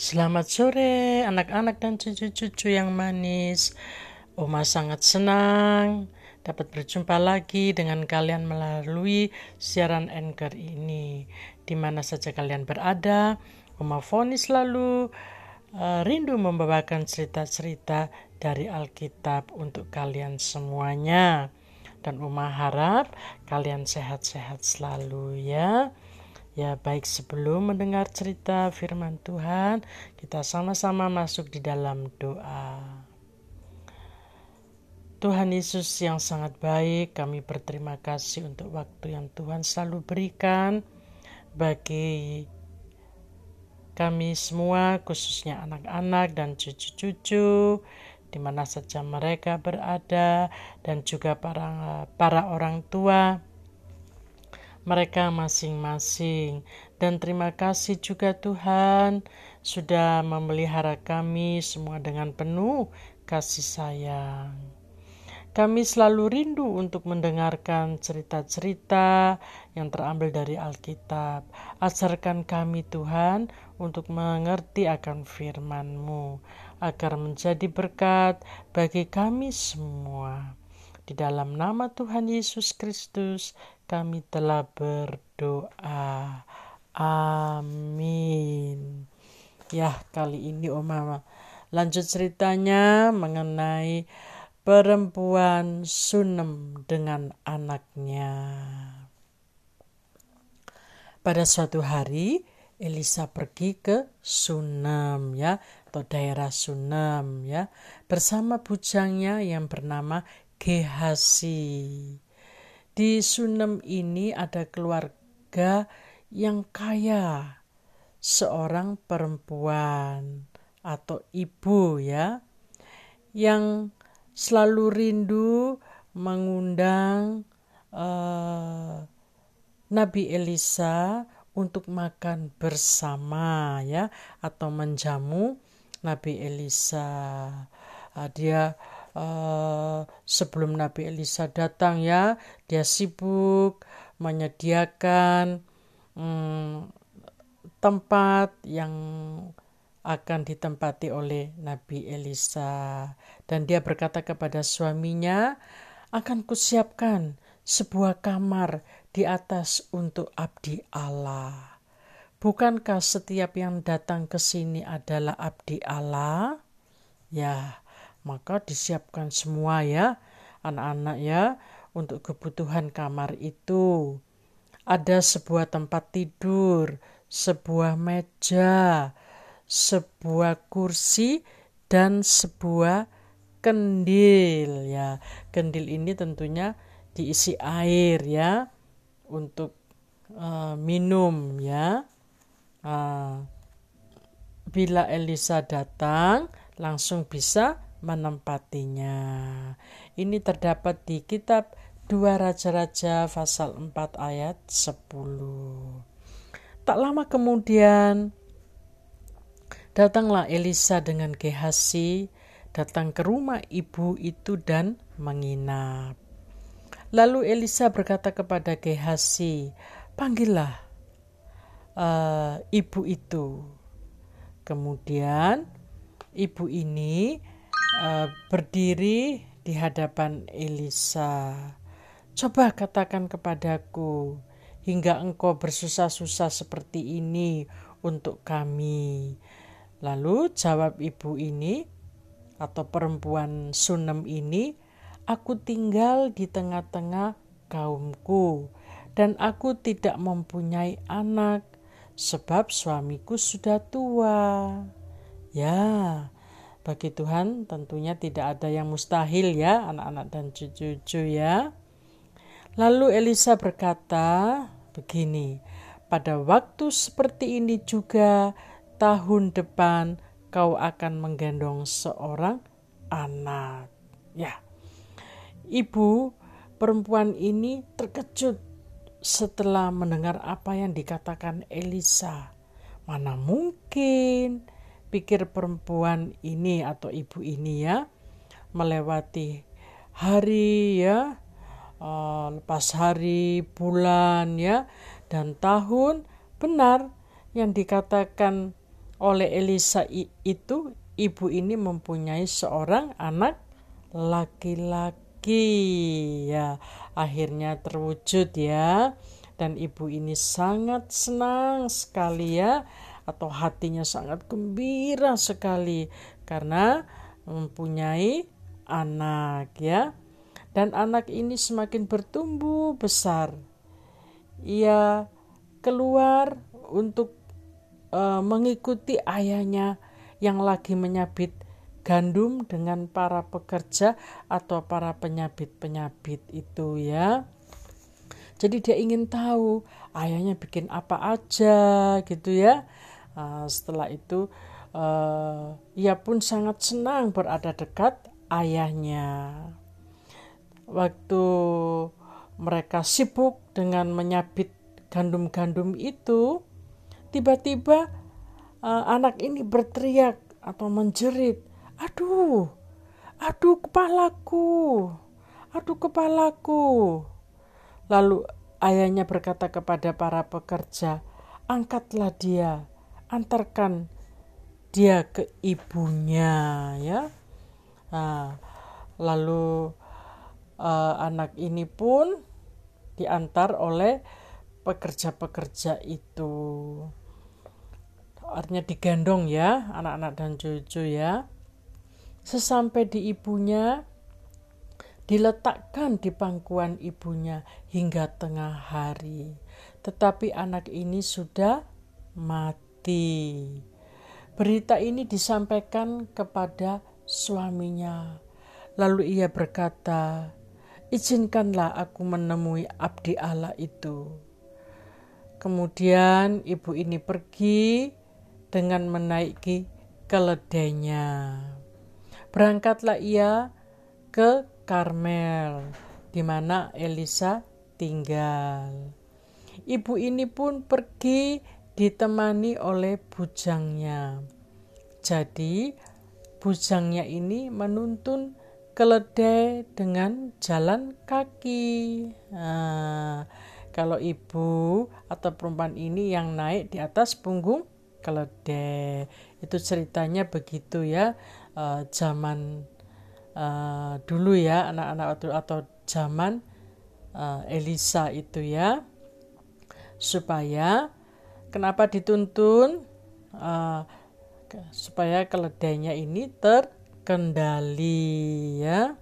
Selamat sore anak-anak dan cucu-cucu yang manis. Oma sangat senang dapat berjumpa lagi dengan kalian melalui siaran Anchor ini. Di mana saja kalian berada, Oma Foni selalu uh, rindu membawakan cerita-cerita dari Alkitab untuk kalian semuanya. Dan Oma harap kalian sehat-sehat selalu ya. Ya, baik sebelum mendengar cerita firman Tuhan, kita sama-sama masuk di dalam doa. Tuhan Yesus yang sangat baik, kami berterima kasih untuk waktu yang Tuhan selalu berikan bagi kami semua, khususnya anak-anak dan cucu-cucu, di mana saja mereka berada, dan juga para, para orang tua mereka masing-masing. Dan terima kasih juga Tuhan sudah memelihara kami semua dengan penuh kasih sayang. Kami selalu rindu untuk mendengarkan cerita-cerita yang terambil dari Alkitab. Ajarkan kami Tuhan untuk mengerti akan firman-Mu, agar menjadi berkat bagi kami semua. Di dalam nama Tuhan Yesus Kristus, kami telah berdoa. Amin. Ya, kali ini Oma lanjut ceritanya mengenai perempuan Sunem dengan anaknya. Pada suatu hari, Elisa pergi ke Sunem ya atau daerah Sunem ya bersama bujangnya yang bernama Gehasi. Di Sunem ini ada keluarga yang kaya, seorang perempuan atau ibu ya, yang selalu rindu mengundang uh, Nabi Elisa untuk makan bersama ya atau menjamu Nabi Elisa. Uh, dia uh, sebelum Nabi Elisa datang ya dia sibuk menyediakan um, tempat yang akan ditempati oleh Nabi Elisa dan dia berkata kepada suaminya akan kusiapkan sebuah kamar di atas untuk abdi Allah. Bukankah setiap yang datang ke sini adalah abdi Allah? Ya, maka disiapkan semua ya anak-anak ya untuk kebutuhan kamar itu. Ada sebuah tempat tidur sebuah meja sebuah kursi dan sebuah kendil ya. Kendil ini tentunya diisi air ya untuk uh, minum ya. Uh, bila Elisa datang langsung bisa menempatinya. Ini terdapat di kitab Dua Raja-Raja pasal 4 ayat 10. Tak lama kemudian datanglah Elisa dengan Gehasi datang ke rumah ibu itu dan menginap. Lalu Elisa berkata kepada Gehasi, "Panggillah uh, ibu itu." Kemudian ibu ini uh, berdiri di hadapan Elisa. Coba katakan kepadaku, hingga engkau bersusah-susah seperti ini untuk kami. Lalu jawab ibu ini atau perempuan Sunem ini, aku tinggal di tengah-tengah kaumku dan aku tidak mempunyai anak sebab suamiku sudah tua. Ya, bagi Tuhan tentunya tidak ada yang mustahil ya anak-anak dan cucu-cucu ya. Lalu Elisa berkata begini, pada waktu seperti ini juga tahun depan kau akan menggendong seorang anak. Ya. Ibu perempuan ini terkejut setelah mendengar apa yang dikatakan Elisa. Mana mungkin pikir perempuan ini atau ibu ini ya melewati hari ya uh, lepas hari bulan ya dan tahun benar yang dikatakan oleh Elisa itu ibu ini mempunyai seorang anak laki-laki ya. Akhirnya terwujud ya. Dan ibu ini sangat senang sekali ya atau hatinya sangat gembira sekali karena mempunyai anak ya dan anak ini semakin bertumbuh besar ia keluar untuk uh, mengikuti ayahnya yang lagi menyabit gandum dengan para pekerja atau para penyabit-penyabit itu ya. Jadi dia ingin tahu ayahnya bikin apa aja gitu ya. Uh, setelah itu uh, ia pun sangat senang berada dekat ayahnya. Waktu mereka sibuk dengan menyabit gandum-gandum itu, tiba-tiba uh, anak ini berteriak atau menjerit, "Aduh, aduh kepalaku, aduh kepalaku!" Lalu ayahnya berkata kepada para pekerja, "Angkatlah dia, antarkan dia ke ibunya." Ya, nah, lalu uh, anak ini pun diantar oleh pekerja-pekerja itu. Artinya digendong ya anak-anak dan cucu ya. Sesampai di ibunya diletakkan di pangkuan ibunya hingga tengah hari. Tetapi anak ini sudah mati berita ini disampaikan kepada suaminya lalu ia berkata izinkanlah aku menemui abdi Allah itu kemudian ibu ini pergi dengan menaiki keledainya. Berangkatlah ia ke Karmel, di mana Elisa tinggal. Ibu ini pun pergi ditemani oleh bujangnya. Jadi, bujangnya ini menuntun keledai dengan jalan kaki. Nah, kalau ibu atau perempuan ini yang naik di atas punggung keledai itu ceritanya begitu ya uh, zaman uh, dulu ya anak-anak atau, atau zaman uh, Elisa itu ya supaya kenapa dituntun? Uh, supaya keledainya ini terkendali ya.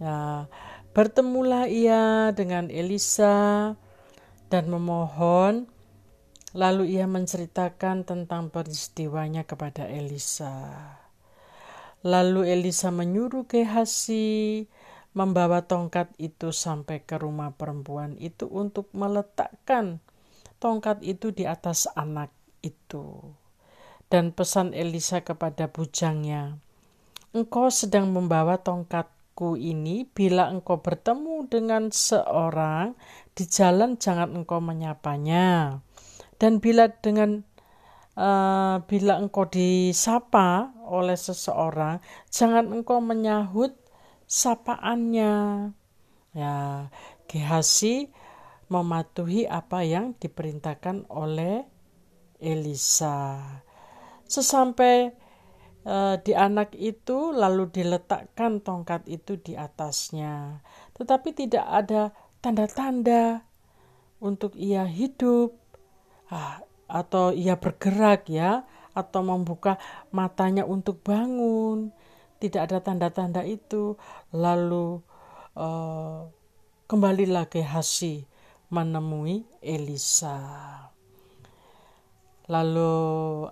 Ya bertemulah ia dengan Elisa dan memohon. Lalu ia menceritakan tentang peristiwanya kepada Elisa. Lalu Elisa menyuruh Gehasi membawa tongkat itu sampai ke rumah perempuan itu untuk meletakkan tongkat itu di atas anak itu. Dan pesan Elisa kepada bujangnya, Engkau sedang membawa tongkatku ini bila engkau bertemu dengan seorang di jalan jangan engkau menyapanya dan bila dengan uh, bila engkau disapa oleh seseorang, jangan engkau menyahut sapaannya. Ya, Gehasi mematuhi apa yang diperintahkan oleh Elisa. Sesampai uh, di anak itu lalu diletakkan tongkat itu di atasnya. Tetapi tidak ada tanda-tanda untuk ia hidup ah, atau ia bergerak ya atau membuka matanya untuk bangun tidak ada tanda-tanda itu lalu uh, kembalilah ke Hasi menemui Elisa lalu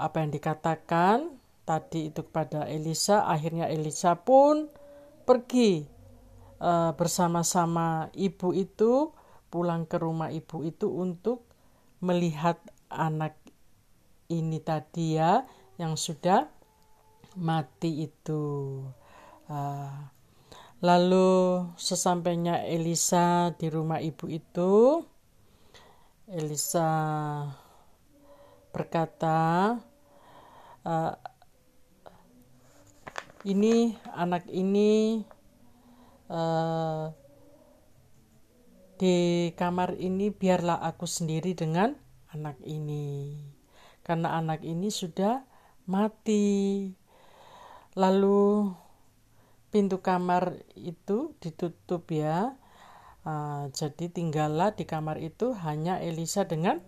apa yang dikatakan tadi itu kepada Elisa akhirnya Elisa pun pergi uh, bersama-sama ibu itu pulang ke rumah ibu itu untuk melihat anak ini tadi ya yang sudah mati itu. Uh, lalu sesampainya Elisa di rumah ibu itu, Elisa berkata, uh, ini anak ini uh, di kamar ini biarlah aku sendiri dengan anak ini. Karena anak ini sudah mati. Lalu pintu kamar itu ditutup ya. Uh, jadi tinggallah di kamar itu hanya Elisa dengan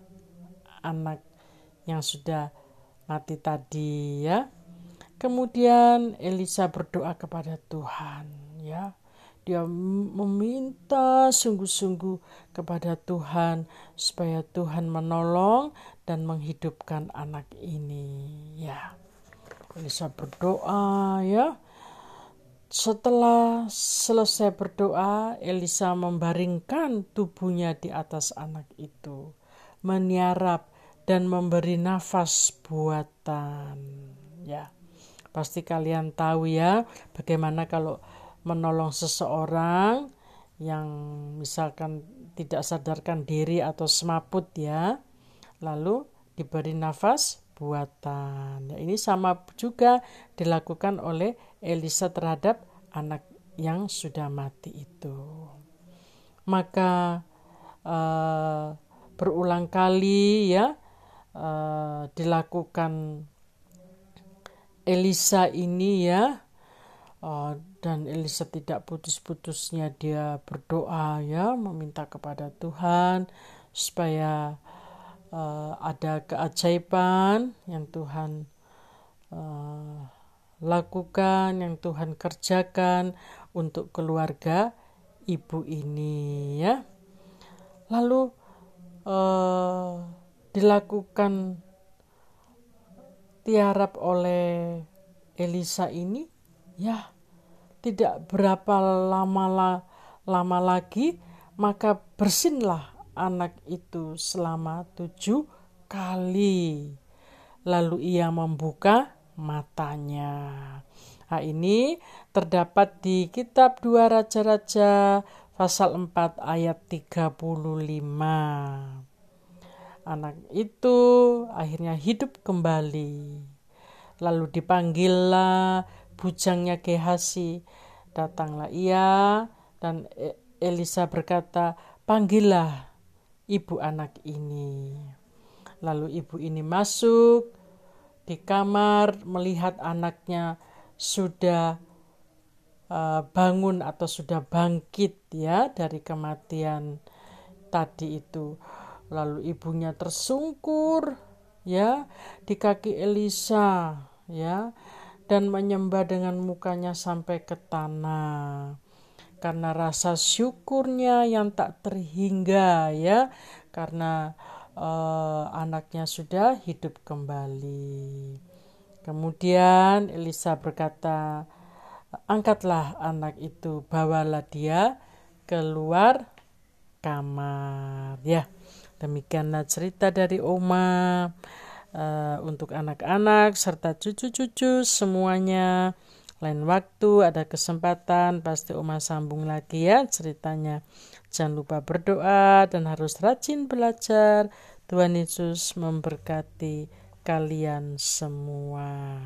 anak yang sudah mati tadi ya. Kemudian Elisa berdoa kepada Tuhan ya. Dia meminta sungguh-sungguh kepada Tuhan supaya Tuhan menolong dan menghidupkan anak ini ya. Elisa berdoa ya. Setelah selesai berdoa, Elisa membaringkan tubuhnya di atas anak itu, meniarap dan memberi nafas buatan. Ya, pasti kalian tahu ya, bagaimana kalau menolong seseorang yang misalkan tidak sadarkan diri atau semaput ya lalu diberi nafas buatan ya, ini sama juga dilakukan oleh Elisa terhadap anak yang sudah mati itu. Maka uh, berulang kali ya uh, dilakukan Elisa ini ya uh, dan Elisa tidak putus-putusnya dia berdoa ya meminta kepada Tuhan supaya uh, ada keajaiban yang Tuhan uh, lakukan yang Tuhan kerjakan untuk keluarga ibu ini ya. Lalu uh, dilakukan tiarap oleh Elisa ini ya tidak berapa lama lama lagi maka bersinlah anak itu selama tujuh kali. Lalu ia membuka matanya. Nah, ini terdapat di kitab dua raja-raja pasal 4 ayat 35 anak itu akhirnya hidup kembali. Lalu dipanggillah bujangnya Gehasi. Datanglah ia dan e- Elisa berkata, panggillah ibu anak ini. Lalu ibu ini masuk di kamar melihat anaknya sudah uh, bangun atau sudah bangkit ya dari kematian tadi itu. Lalu ibunya tersungkur ya di kaki Elisa ya dan menyembah dengan mukanya sampai ke tanah karena rasa syukurnya yang tak terhingga ya karena uh, anaknya sudah hidup kembali. Kemudian Elisa berkata, "Angkatlah anak itu, bawalah dia keluar kamar." Ya. Demikianlah cerita dari Oma uh, untuk anak-anak serta cucu-cucu semuanya. Lain waktu ada kesempatan pasti Oma sambung lagi ya ceritanya. Jangan lupa berdoa dan harus rajin belajar. Tuhan Yesus memberkati kalian semua.